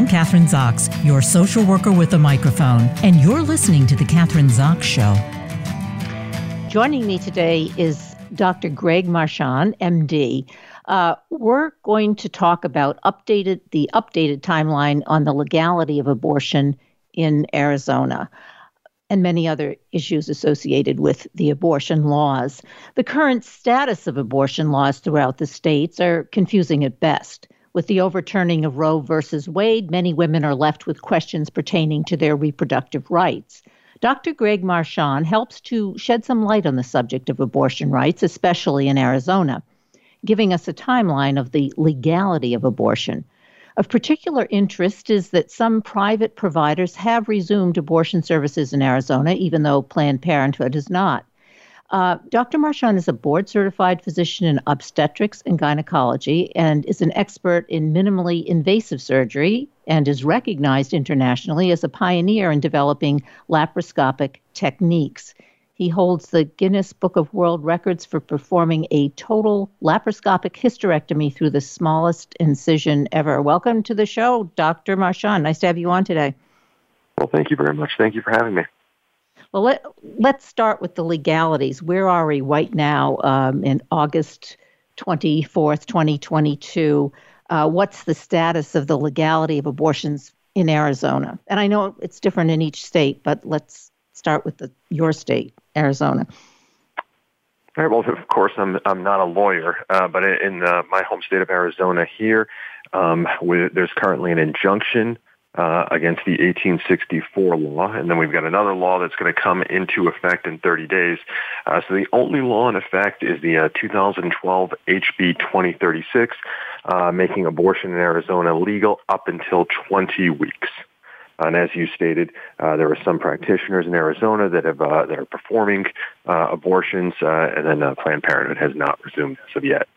I'm Kathryn Zox, your social worker with a microphone, and you're listening to The Kathryn Zox Show. Joining me today is Dr. Greg Marchand, MD. Uh, we're going to talk about updated the updated timeline on the legality of abortion in Arizona and many other issues associated with the abortion laws. The current status of abortion laws throughout the states are confusing at best. With the overturning of Roe versus Wade, many women are left with questions pertaining to their reproductive rights. Dr. Greg Marchand helps to shed some light on the subject of abortion rights, especially in Arizona, giving us a timeline of the legality of abortion. Of particular interest is that some private providers have resumed abortion services in Arizona, even though Planned Parenthood has not. Uh, Dr. Marchand is a board certified physician in obstetrics and gynecology and is an expert in minimally invasive surgery and is recognized internationally as a pioneer in developing laparoscopic techniques. He holds the Guinness Book of World Records for performing a total laparoscopic hysterectomy through the smallest incision ever. Welcome to the show, Dr. Marchand. Nice to have you on today. Well, thank you very much. Thank you for having me. Well, let, let's start with the legalities. Where are we right now um, in August 24th, 2022? Uh, what's the status of the legality of abortions in Arizona? And I know it's different in each state, but let's start with the, your state, Arizona. All right. Well, of course, I'm I'm not a lawyer, uh, but in uh, my home state of Arizona here, um, there's currently an injunction uh, against the 1864 law, and then we've got another law that's going to come into effect in 30 days. Uh, so the only law in effect is the uh, 2012 HB 2036, uh, making abortion in Arizona legal up until 20 weeks. And as you stated, uh, there are some practitioners in Arizona that have that are performing abortions, and then Planned Parenthood has not resumed as of yet.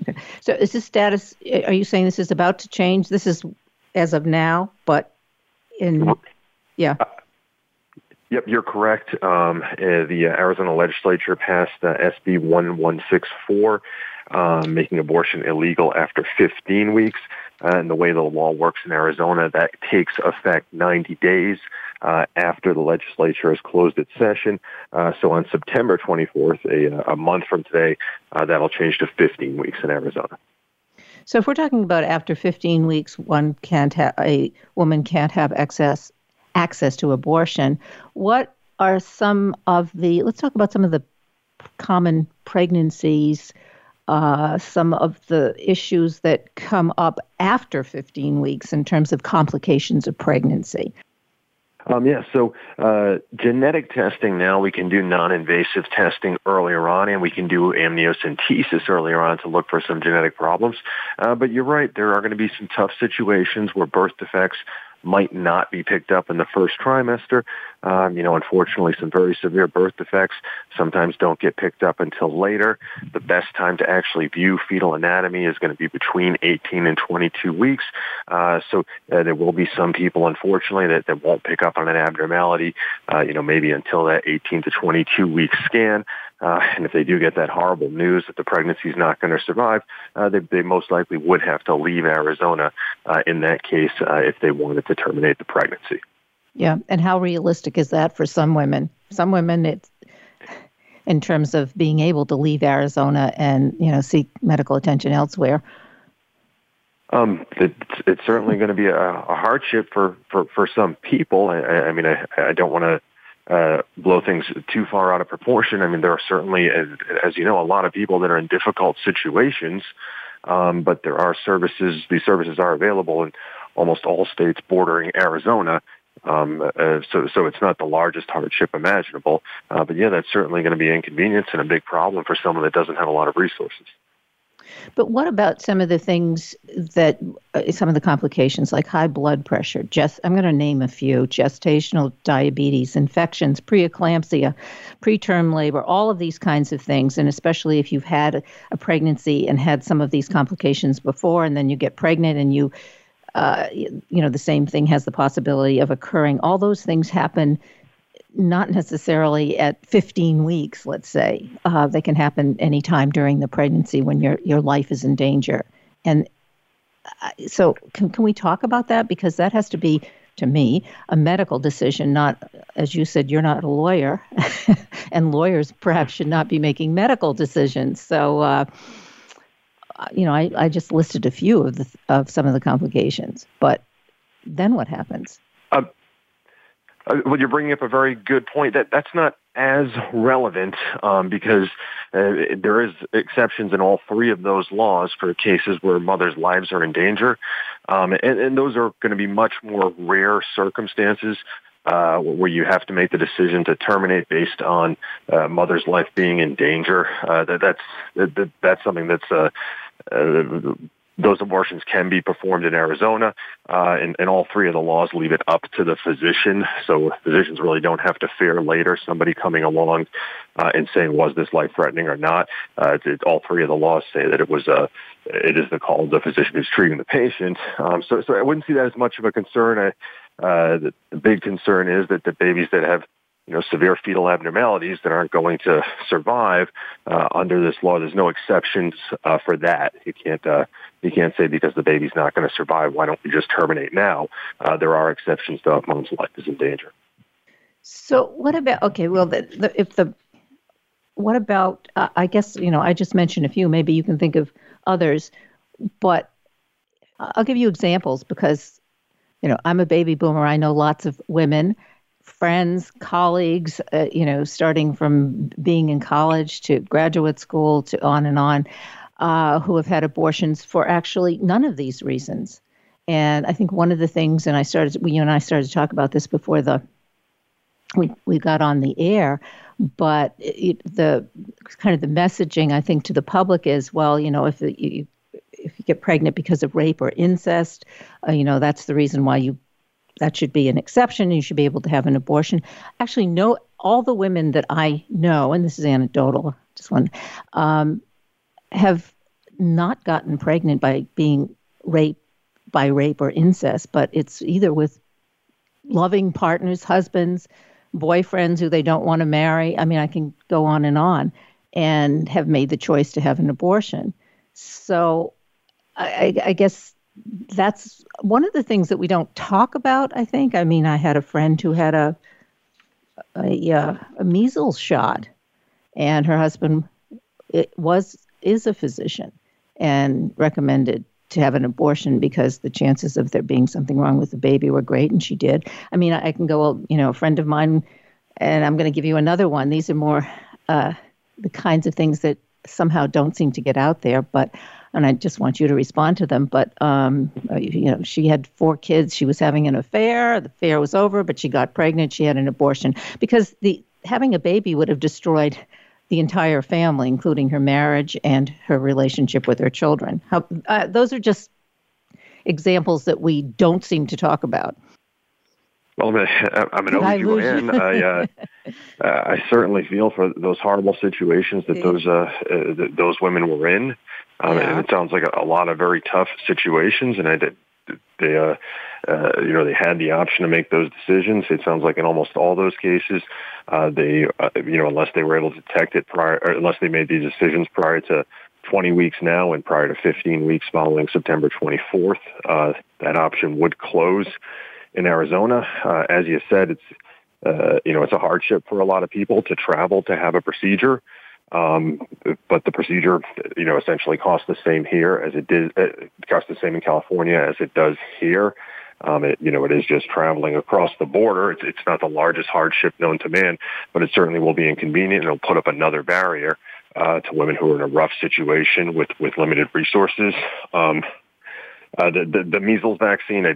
Okay. So is this status? Are you saying this is about to change? This is as of now, but in yeah. Uh, yep, you're correct. Um, uh, the uh, Arizona legislature passed uh, SB 1164, um, making abortion illegal after 15 weeks. Uh, and the way the law works in Arizona, that takes effect 90 days uh, after the legislature has closed its session. Uh, so on September 24th, a, a month from today, uh, that'll change to 15 weeks in Arizona. So if we're talking about after 15 weeks, one can't a woman can't have access access to abortion. What are some of the? Let's talk about some of the common pregnancies. Uh, some of the issues that come up after 15 weeks in terms of complications of pregnancy. Um, yeah, so uh, genetic testing now we can do non-invasive testing earlier on, and we can do amniocentesis earlier on to look for some genetic problems. Uh, but you're right, there are going to be some tough situations where birth defects might not be picked up in the first trimester. Um, you know, unfortunately, some very severe birth defects sometimes don't get picked up until later. The best time to actually view fetal anatomy is going to be between 18 and 22 weeks. Uh, so uh, there will be some people, unfortunately, that, that won't pick up on an abnormality, uh, you know, maybe until that 18 to 22 week scan. Uh, and if they do get that horrible news that the pregnancy is not going to survive, uh, they, they most likely would have to leave Arizona uh, in that case uh, if they wanted to terminate the pregnancy. Yeah, and how realistic is that for some women? Some women, it's in terms of being able to leave Arizona and you know seek medical attention elsewhere. Um, it's, it's certainly going to be a, a hardship for, for, for some people. I, I mean, I, I don't want to uh, blow things too far out of proportion. I mean, there are certainly, as, as you know, a lot of people that are in difficult situations, um, but there are services. These services are available in almost all states bordering Arizona. Um, uh, so, so it's not the largest hardship imaginable. Uh, but yeah, that's certainly going to be inconvenience and a big problem for someone that doesn't have a lot of resources. But what about some of the things that, uh, some of the complications like high blood pressure? Just, I'm going to name a few gestational diabetes, infections, preeclampsia, preterm labor, all of these kinds of things. And especially if you've had a, pregnancy and had some of these complications before, and then you get pregnant and you, uh, you know, the same thing has the possibility of occurring. All those things happen not necessarily at 15 weeks, let's say. Uh, they can happen anytime during the pregnancy when your, your life is in danger. And so can can we talk about that because that has to be to me a medical decision not as you said you're not a lawyer and lawyers perhaps should not be making medical decisions so uh, you know I, I just listed a few of the of some of the complications but then what happens uh, uh, well, you're bringing up a very good point. That that's not as relevant um, because uh, there is exceptions in all three of those laws for cases where mothers' lives are in danger, um, and, and those are going to be much more rare circumstances. Uh, where you have to make the decision to terminate based on uh, mother's life being in danger. Uh, that, that's that, that's something that's uh, uh, those abortions can be performed in Arizona, uh, and, and all three of the laws leave it up to the physician. So physicians really don't have to fear later somebody coming along uh, and saying was this life threatening or not. Uh, it, all three of the laws say that it was a, uh, it is the call of the physician who's treating the patient. Um, so, so I wouldn't see that as much of a concern. I, uh, the, the big concern is that the babies that have you know, severe fetal abnormalities that aren't going to survive uh, under this law. There's no exceptions uh, for that. You can't uh, you can't say because the baby's not going to survive, why don't we just terminate now? Uh, there are exceptions to if mom's life is in danger. So what about okay? Well, the, the, if the what about? Uh, I guess you know I just mentioned a few. Maybe you can think of others, but I'll give you examples because you know I'm a baby boomer. I know lots of women friends, colleagues, uh, you know, starting from being in college to graduate school to on and on, uh, who have had abortions for actually none of these reasons. And I think one of the things, and I started, we, you and I started to talk about this before the we we got on the air, but it, the kind of the messaging I think to the public is, well, you know, if you if you get pregnant because of rape or incest, uh, you know, that's the reason why you that should be an exception. You should be able to have an abortion. Actually, no, all the women that I know, and this is anecdotal, just one, um, have not gotten pregnant by being raped by rape or incest, but it's either with loving partners, husbands, boyfriends who they don't want to marry. I mean, I can go on and on, and have made the choice to have an abortion. So, I, I guess that's one of the things that we don't talk about. I think. I mean, I had a friend who had a a, uh, a measles shot, and her husband was is a physician and recommended to have an abortion because the chances of there being something wrong with the baby were great, and she did. I mean, I can go, well, you know, a friend of mine, and I'm going to give you another one. These are more uh, the kinds of things that somehow don't seem to get out there, but and I just want you to respond to them. But um, uh, you know, she had four kids. She was having an affair. The affair was over, but she got pregnant. She had an abortion because the having a baby would have destroyed the entire family, including her marriage and her relationship with her children. How, uh, those are just examples that we don't seem to talk about. Well, I'm, a, I'm an OBGYN. I, uh, uh, I certainly feel for those horrible situations that those uh, uh, that those women were in. Um, yeah. And it sounds like a, a lot of very tough situations, and I did. They, uh, uh, you know, they had the option to make those decisions. It sounds like in almost all those cases, uh, they, uh, you know, unless they were able to detect it prior, or unless they made these decisions prior to 20 weeks now and prior to 15 weeks following September 24th, uh, that option would close in Arizona. Uh, as you said, it's, uh, you know, it's a hardship for a lot of people to travel to have a procedure. Um, but the procedure, you know, essentially costs the same here as it did, it costs the same in California as it does here. Um, it, you know, it is just traveling across the border. It's, it's not the largest hardship known to man, but it certainly will be inconvenient and it'll put up another barrier uh, to women who are in a rough situation with, with limited resources. Um, uh, the, the, the measles vaccine, I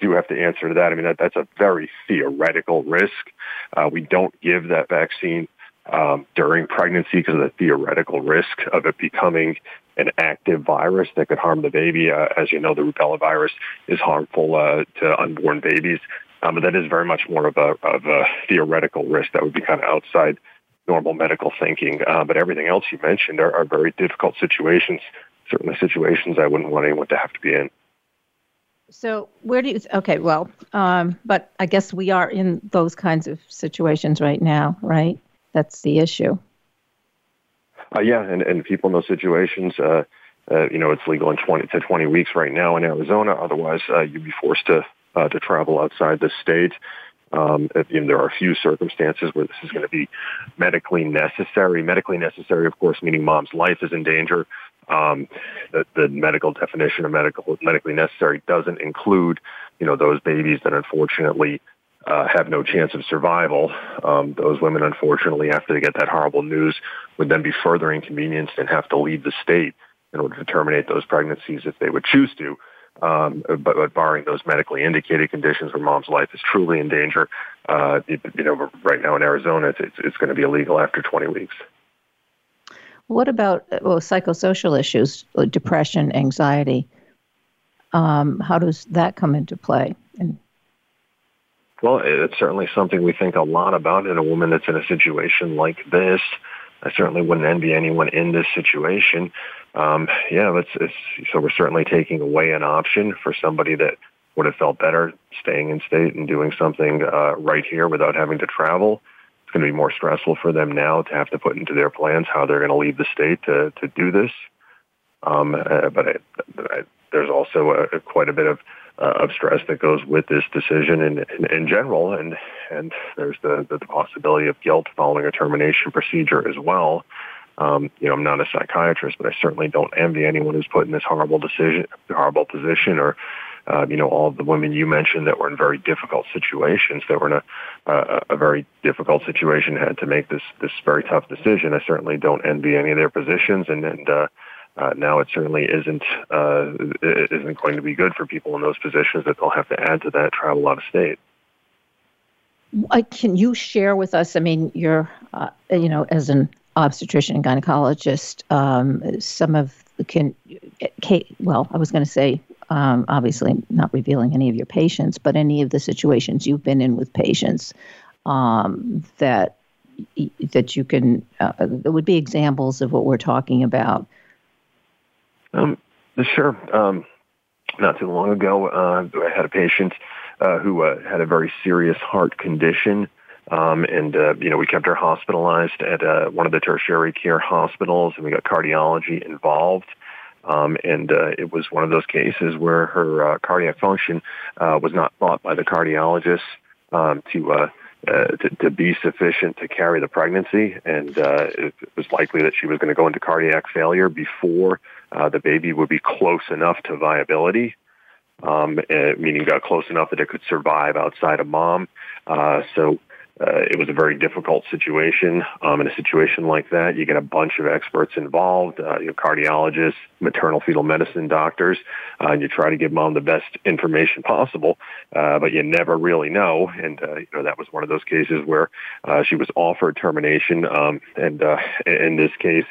do have to answer to that. I mean, that, that's a very theoretical risk. Uh, we don't give that vaccine um, during pregnancy because of the theoretical risk of it becoming an active virus that could harm the baby. Uh, as you know, the rubella virus is harmful uh, to unborn babies, um, but that is very much more of a, of a theoretical risk that would be kind of outside normal medical thinking. Uh, but everything else you mentioned are, are very difficult situations, certainly situations I wouldn't want anyone to have to be in. So where do you? Okay, well, um, but I guess we are in those kinds of situations right now, right? That's the issue. Uh, yeah, and, and people in those situations, uh, uh, you know, it's legal in 20 to 20 weeks right now in Arizona. Otherwise, uh, you'd be forced to uh, to travel outside the state. Um, if, you know, there are a few circumstances where this is going to be medically necessary. Medically necessary, of course, meaning mom's life is in danger. Um, the, the medical definition of medical medically necessary doesn't include, you know, those babies that unfortunately uh, have no chance of survival. Um, those women, unfortunately, after they get that horrible news, would then be further inconvenienced and have to leave the state in order to terminate those pregnancies if they would choose to. Um, but, but barring those medically indicated conditions where mom's life is truly in danger, uh, you, you know, right now in Arizona, it's, it's, it's going to be illegal after 20 weeks. What about well, psychosocial issues, depression, anxiety? Um, how does that come into play? And well, it's certainly something we think a lot about in a woman that's in a situation like this. I certainly wouldn't envy anyone in this situation. Um, yeah, it's, it's, so we're certainly taking away an option for somebody that would have felt better staying in state and doing something uh, right here without having to travel. It's going to be more stressful for them now to have to put into their plans how they're going to leave the state to to do this. Um, uh, but I, I, there's also a, a, quite a bit of uh, of stress that goes with this decision in, in, in general, and and there's the, the possibility of guilt following a termination procedure as well. Um, you know, I'm not a psychiatrist, but I certainly don't envy anyone who's put in this horrible decision, horrible position, or uh, you know, all the women you mentioned that were in very difficult situations, that were in a, uh, a very difficult situation, had to make this this very tough decision. I certainly don't envy any of their positions, and and uh, uh, now it certainly isn't uh, isn't going to be good for people in those positions that they'll have to add to that travel out of state. Can you share with us? I mean, you're uh, you know as an obstetrician and gynecologist, um, some of can well, I was going to say um, obviously not revealing any of your patients, but any of the situations you've been in with patients um, that that you can uh, that would be examples of what we're talking about um, sure. Um, not too long ago, uh, I had a patient uh, who uh, had a very serious heart condition. Um, and, uh, you know, we kept her hospitalized at uh, one of the tertiary care hospitals, and we got cardiology involved. Um, and uh, it was one of those cases where her uh, cardiac function uh, was not thought by the cardiologist um, to, uh, uh, to to be sufficient to carry the pregnancy, and uh, it, it was likely that she was going to go into cardiac failure before uh, the baby would be close enough to viability, um, uh, meaning got close enough that it could survive outside of mom. Uh, so uh, it was a very difficult situation. Um, in a situation like that, you get a bunch of experts involved, uh, you know, cardiologists, maternal fetal medicine doctors, uh, and you try to give mom the best information possible, uh, but you never really know. And uh, you know that was one of those cases where uh, she was offered termination, um, and uh, in this case,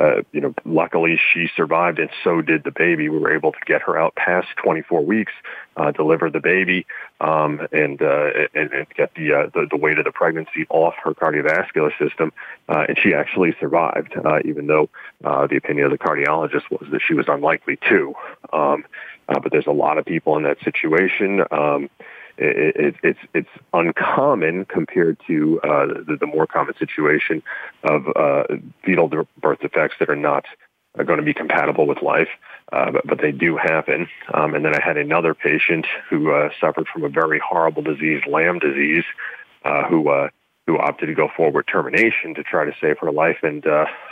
uh, you know, luckily she survived and so did the baby. We were able to get her out past 24 weeks, uh, deliver the baby, um, and, uh, and, and get the, uh, the, the weight of the pregnancy off her cardiovascular system. Uh, and she actually survived, uh, even though, uh, the opinion of the cardiologist was that she was unlikely to. Um, uh, but there's a lot of people in that situation. Um, it, it, it's it's uncommon compared to uh, the, the, more common situation of uh, fetal birth defects that are not are going to be compatible with life, uh, but, but, they do happen. Um, and then I had another patient who uh, suffered from a very horrible disease, Lyme disease, uh, who uh, who opted to go forward termination to try to save her life, and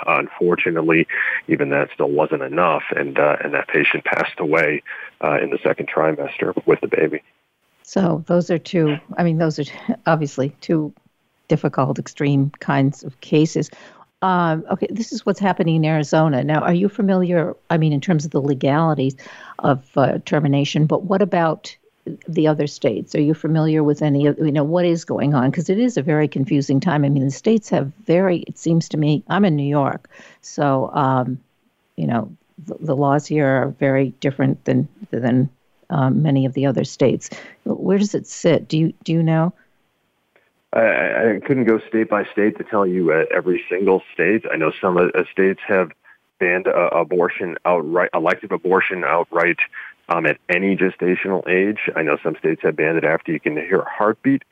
unfortunately, even that still wasn't enough, and and that patient passed away in the second trimester with the baby. So those are two, I mean, those are obviously two difficult, extreme kinds of cases. Um, okay, this is what's happening in Arizona. Now, are you familiar, I mean, in terms of the legalities of uh, termination, but what about the other states? Are you familiar with any of, you know, what is going on? Because it is a very confusing time. I mean, the states have very, it seems to me, I'm in New York, so, um, you know, the, the laws here are very different than, than um, many of the other states. Where does it sit? Do you do you know? I, I couldn't go state by state to tell you uh, every single state. I know some uh, states have banned uh, abortion outright, elective abortion outright um, at any gestational age. I know some states have banned it after you can hear a heartbeat.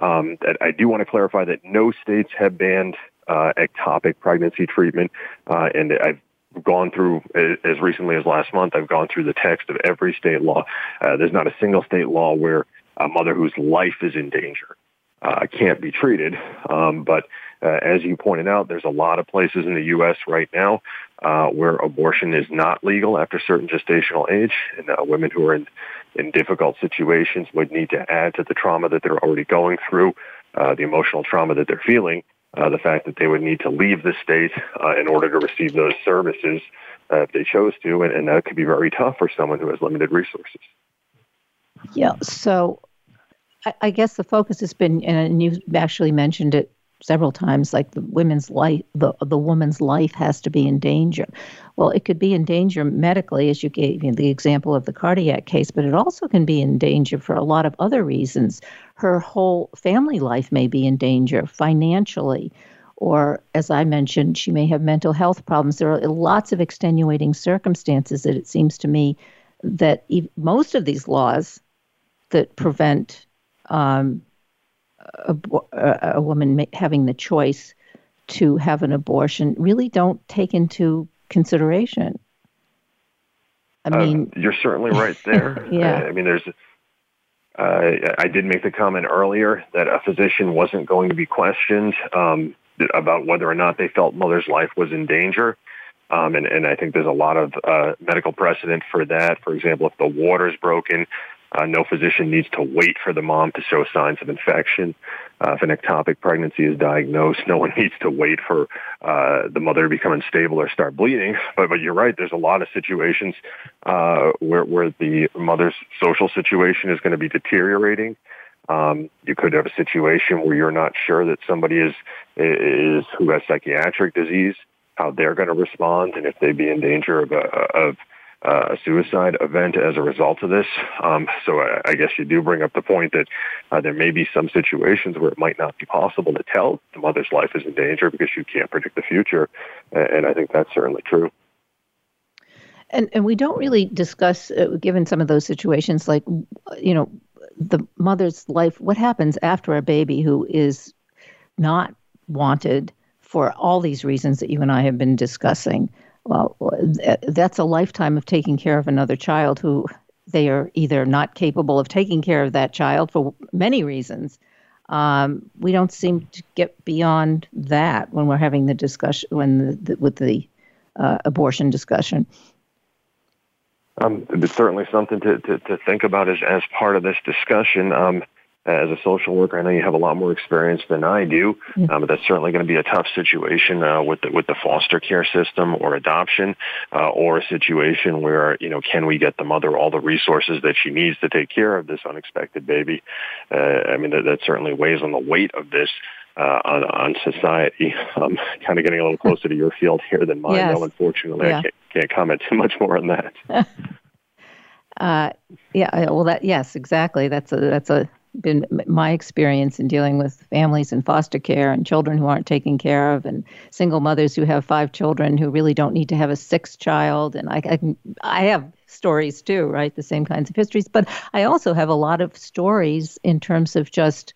Um, I do want to clarify that no states have banned uh, ectopic pregnancy treatment, uh, and I've gone through as recently as last month. I've gone through the text of every state law. Uh, there's not a single state law where a mother whose life is in danger uh, can't be treated. Um, but uh, as you pointed out, there's a lot of places in the U.S. right now uh, where abortion is not legal after certain gestational age, and uh, women who are in, in difficult situations would need to add to the trauma that they're already going through, uh, the emotional trauma that they're feeling, uh, the fact that they would need to leave the state uh, in order to receive those services uh, if they chose to, and, and that could be very tough for someone who has limited resources. Yeah. So I, I guess the focus has been, and you actually mentioned it several times, like the women's life, the the woman's life has to be in danger. Well, it could be in danger medically, as you gave me the example of the cardiac case, but it also can be in danger for a lot of other reasons. Her whole family life may be in danger financially, or as I mentioned, she may have mental health problems. There are lots of extenuating circumstances that it seems to me that most of these laws that prevent um, a, a, woman having the choice to have an abortion really don't take into consideration. I mean, you're certainly right there. yeah. I mean, there's. Uh, I did make the comment earlier that a physician wasn't going to be questioned um, about whether or not they felt mother's life was in danger. Um, and, and I think there's a lot of uh, medical precedent for that. For example, if the water's broken, uh, no physician needs to wait for the mom to show signs of infection. Uh, if an ectopic pregnancy is diagnosed, no one needs to wait for uh, the mother to become unstable or start bleeding. But, but you're right. There's a lot of situations uh, where, where the mother's social situation is going to be deteriorating. Um, you could have a situation where you're not sure that somebody is is who has psychiatric disease, how they're going to respond, and if they'd be in danger of, of uh, a suicide event as a result of this. Um, so I, I, guess you do bring up the point that uh, there may be some situations where it might not be possible to tell the mother's life is in danger because you can't predict the future, and I think that's certainly true. And and we don't really discuss, uh, given some of those situations, like you know, the mother's life. What happens after a baby who is not wanted for all these reasons that you and I have been discussing? Well, that's a lifetime of taking care of another child who they are either not capable of taking care of that child for many reasons. Um, we don't seem to get beyond that when we're having the discussion when the, the, with the uh, abortion discussion. Um, it's certainly something to, to, to, think about as, as part of this discussion. Um, as a social worker. I know you have a lot more experience than I do, um, but that's certainly going to be a tough situation uh, with the, with the foster care system or adoption, uh, or a situation where you know can we get the mother all the resources that she needs to take care of this unexpected baby? Uh, I mean that, that certainly weighs on the weight of this. Uh, on, on society, um, kind of getting a little closer to your field here than mine. Yes. Though, unfortunately, yeah. I can't, can't comment too much more on that. Uh, yeah, well, that yes, exactly. That's a that's a been my experience in dealing with families in foster care and children who aren't taken care of and single mothers who have five children who really don't need to have a sixth child. And I, I, can, I have stories too right? The same kinds of histories. But i also have a lot of stories in terms of just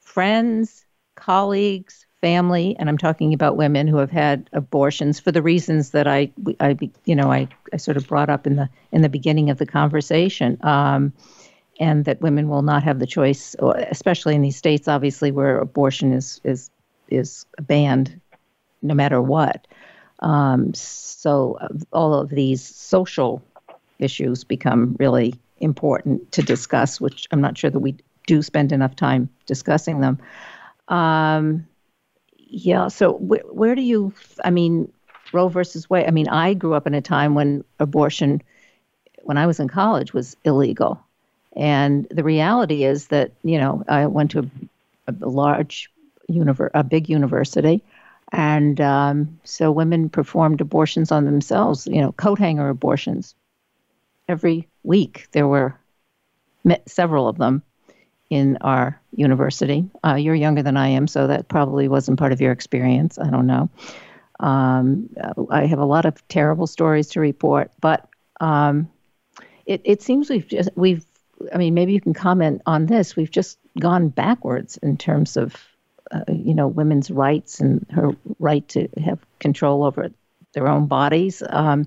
friends colleagues family and i'm talking about women who have had abortions for the reasons that i i you know i, I sort of brought up in the in the beginning of the conversation. Um, and that women will not have the choice, especially in these states, obviously, where abortion is is is banned, no matter what. Um, so uh, all of these social issues become really important to discuss, which I'm not sure that we do spend enough time discussing them. Um, yeah. So wh- where do you? I mean, Roe versus Wade. I mean, I grew up in a time when abortion, when I was in college, was illegal. And the reality is that, you know, I went to a, a large, univer- a big university. And um, so women performed abortions on themselves, you know, coat hanger abortions. Every week there were several of them in our university. Uh, you're younger than I am, so that probably wasn't part of your experience. I don't know. Um, I have a lot of terrible stories to report, but um, it, it seems we've just, we've I mean, maybe you can comment on this. We've just gone backwards in terms of, uh, you know, women's rights and her right to have control over their own bodies. Um,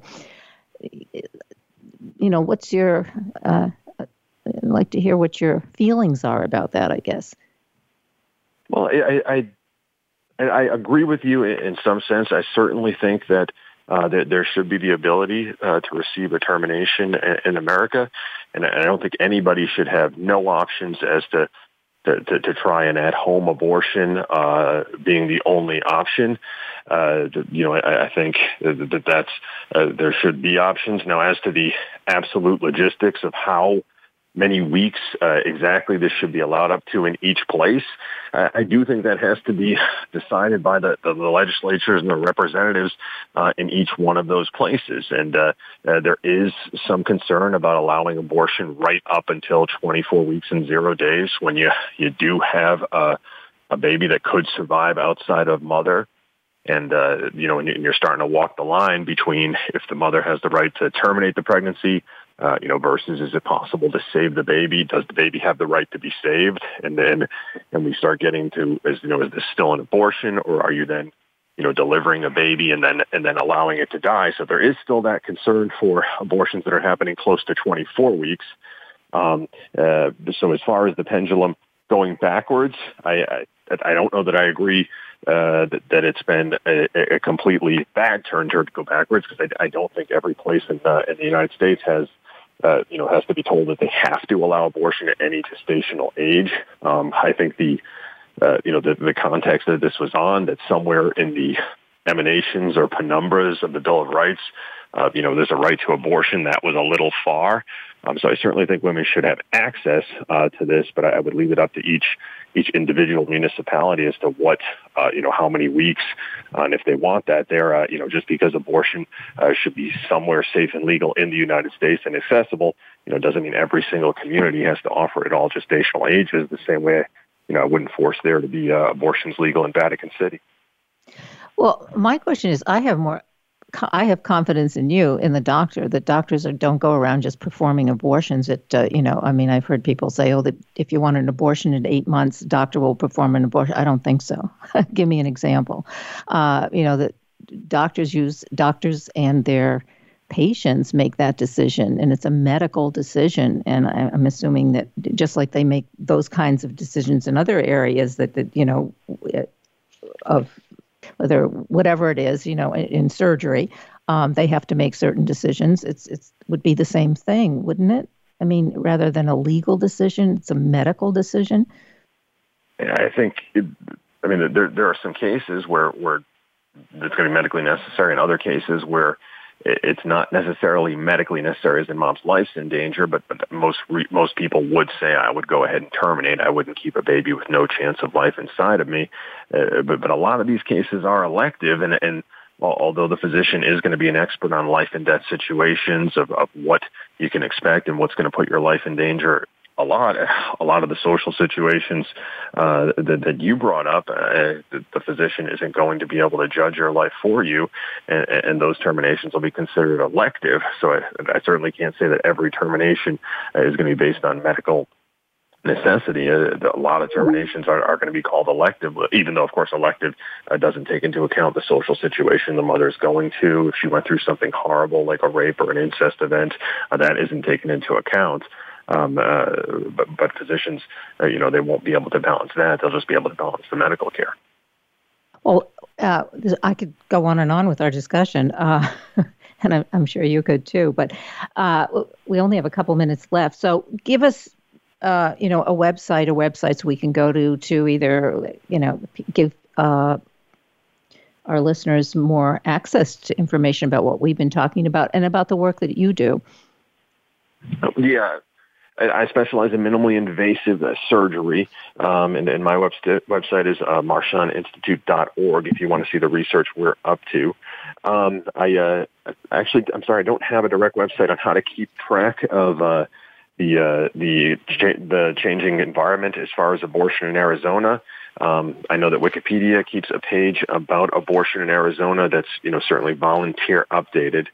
you know, what's your uh, I'd like to hear what your feelings are about that. I guess. Well, I I, I, agree with you in some sense. I certainly think that. Uh, that there should be the ability uh, to receive a termination in, in America, and I don't think anybody should have no options as to to, to, to try an at-home abortion uh, being the only option. Uh, you know, I, I think that that's uh, there should be options. Now, as to the absolute logistics of how many weeks uh, exactly this should be allowed up to in each place. Uh, I do think that has to be decided by the, the, the legislatures and the representatives uh, in each one of those places. And uh, uh, there is some concern about allowing abortion right up until 24 weeks and zero days when you, you do have a, a baby that could survive outside of mother and uh, you know, and you're starting to walk the line between if the mother has the right to terminate the pregnancy uh, you know, versus is it possible to save the baby? Does the baby have the right to be saved? And then, and we start getting to, is, you know, is this still an abortion or are you then, you know, delivering a baby and then, and then allowing it to die? So there is still that concern for abortions that are happening close to 24 weeks. Um, uh, so as far as the pendulum going backwards, I, I, I don't know that I agree uh, that, that it's been a, a completely bad turn to go backwards because I, I don't think every place in, uh, in the United States has uh, you know, has to be told that they have to allow abortion at any gestational age. Um, I think the, uh, you know, the, the context that this was on, that somewhere in the emanations or penumbras of the Bill of Rights, uh, you know, there's a right to abortion that was a little far. Um, so I certainly think women should have access uh, to this, but I, I would leave it up to each each individual municipality as to what uh, you know how many weeks, uh, and if they want that, there uh, you know just because abortion uh, should be somewhere safe and legal in the United States and accessible, you know, doesn't mean every single community has to offer it all gestational ages the same way. You know, I wouldn't force there to be uh, abortions legal in Vatican City. Well, my question is, I have more I have confidence in you, in the doctor, that doctors are, don't go around just performing abortions. At uh, you know, I mean, I've heard people say, "Oh, that if you want an abortion in eight months, doctor will perform an abortion." I don't think so. Give me an example. Uh, you know that doctors use doctors and their patients make that decision, and it's a medical decision. And I, I'm assuming that just like they make those kinds of decisions in other areas, that that you know, of whether whatever it is, you know, in, in surgery, um, they have to make certain decisions. It's it's would be the same thing, wouldn't it? I mean, rather than a legal decision, it's a medical decision. I think, it, I mean, there there are some cases where where it's going to be medically necessary, and other cases where it's not necessarily medically necessary as in mom's life's in danger, but, but most re- most people would say I would go ahead and terminate. I wouldn't keep a baby with no chance of life inside of me. Uh, but but a lot of these cases are elective, and and although the physician is going to be an expert on life and death situations of, of what you can expect and what's going to put your life in danger, a lot, a lot of the social situations uh, that, that you brought up, uh, the, physician isn't going to be able to judge your life for you, and, and those terminations will be considered elective. So I, I certainly can't say that every termination is going to be based on medical necessity. Uh, a lot of terminations are, are going to be called elective, even though, of course, elective uh, doesn't take into account the social situation the mother is going to. If she went through something horrible like a rape or an incest event, uh, that isn't taken into account. Um, uh, but, but physicians, uh, you know, they won't be able to balance that. They'll just be able to balance the medical care. Well, uh, I could go on and on with our discussion, uh, and I'm, I'm, sure you could too. But uh, we only have a couple minutes left, so give us, uh, you know, a website, a website so we can go to to either, you know, give our listeners more access to information about what we've been talking about and about the work that you do. Yeah, I specialize in minimally invasive uh, surgery, um, and, and, my website is uh, marchandinstitute.org if you want to see the research we're up to. Um, I uh, actually, I'm sorry, I don't have a direct website on how to keep track of uh, the uh, the cha- the changing environment as far as abortion in Arizona. Um, I know that Wikipedia keeps a page about abortion in Arizona that's you know certainly volunteer updated.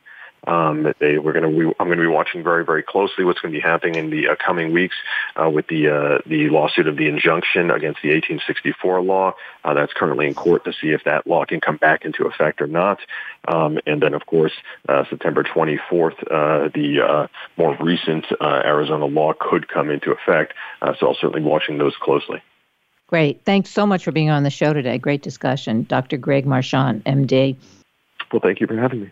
Um, they, we're going to, I'm going to be watching very, very closely what's going to be happening in the uh, coming weeks uh, with the uh, the lawsuit of the injunction against the 1864 law uh, that's currently in court to see if that law can come back into effect or not. Um, and then, of course, uh, September 24th, uh, the more recent Arizona law could come into effect. so I'll certainly be watching those closely. Great. Thanks so much for being on the show today. Great discussion. Dr. Greg Marchand, MD. Well, thank you for having me.